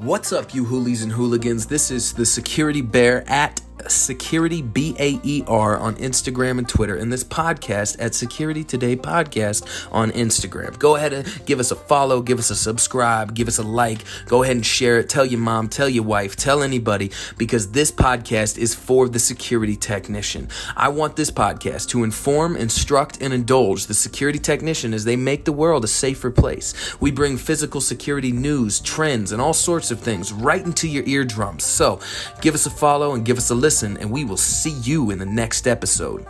What's up, you hoolies and hooligans? This is the Security Bear at Security B A E R on Instagram and Twitter, and this podcast at Security Today Podcast on Instagram. Go ahead and give us a follow, give us a subscribe, give us a like. Go ahead and share it. Tell your mom, tell your wife, tell anybody, because this podcast is for the security technician. I want this podcast to inform, instruct, and indulge the security technician as they make the world a safer place. We bring physical security news, trends, and all sorts of things right into your eardrums. So give us a follow and give us a listen listen, and we will see you in the next episode.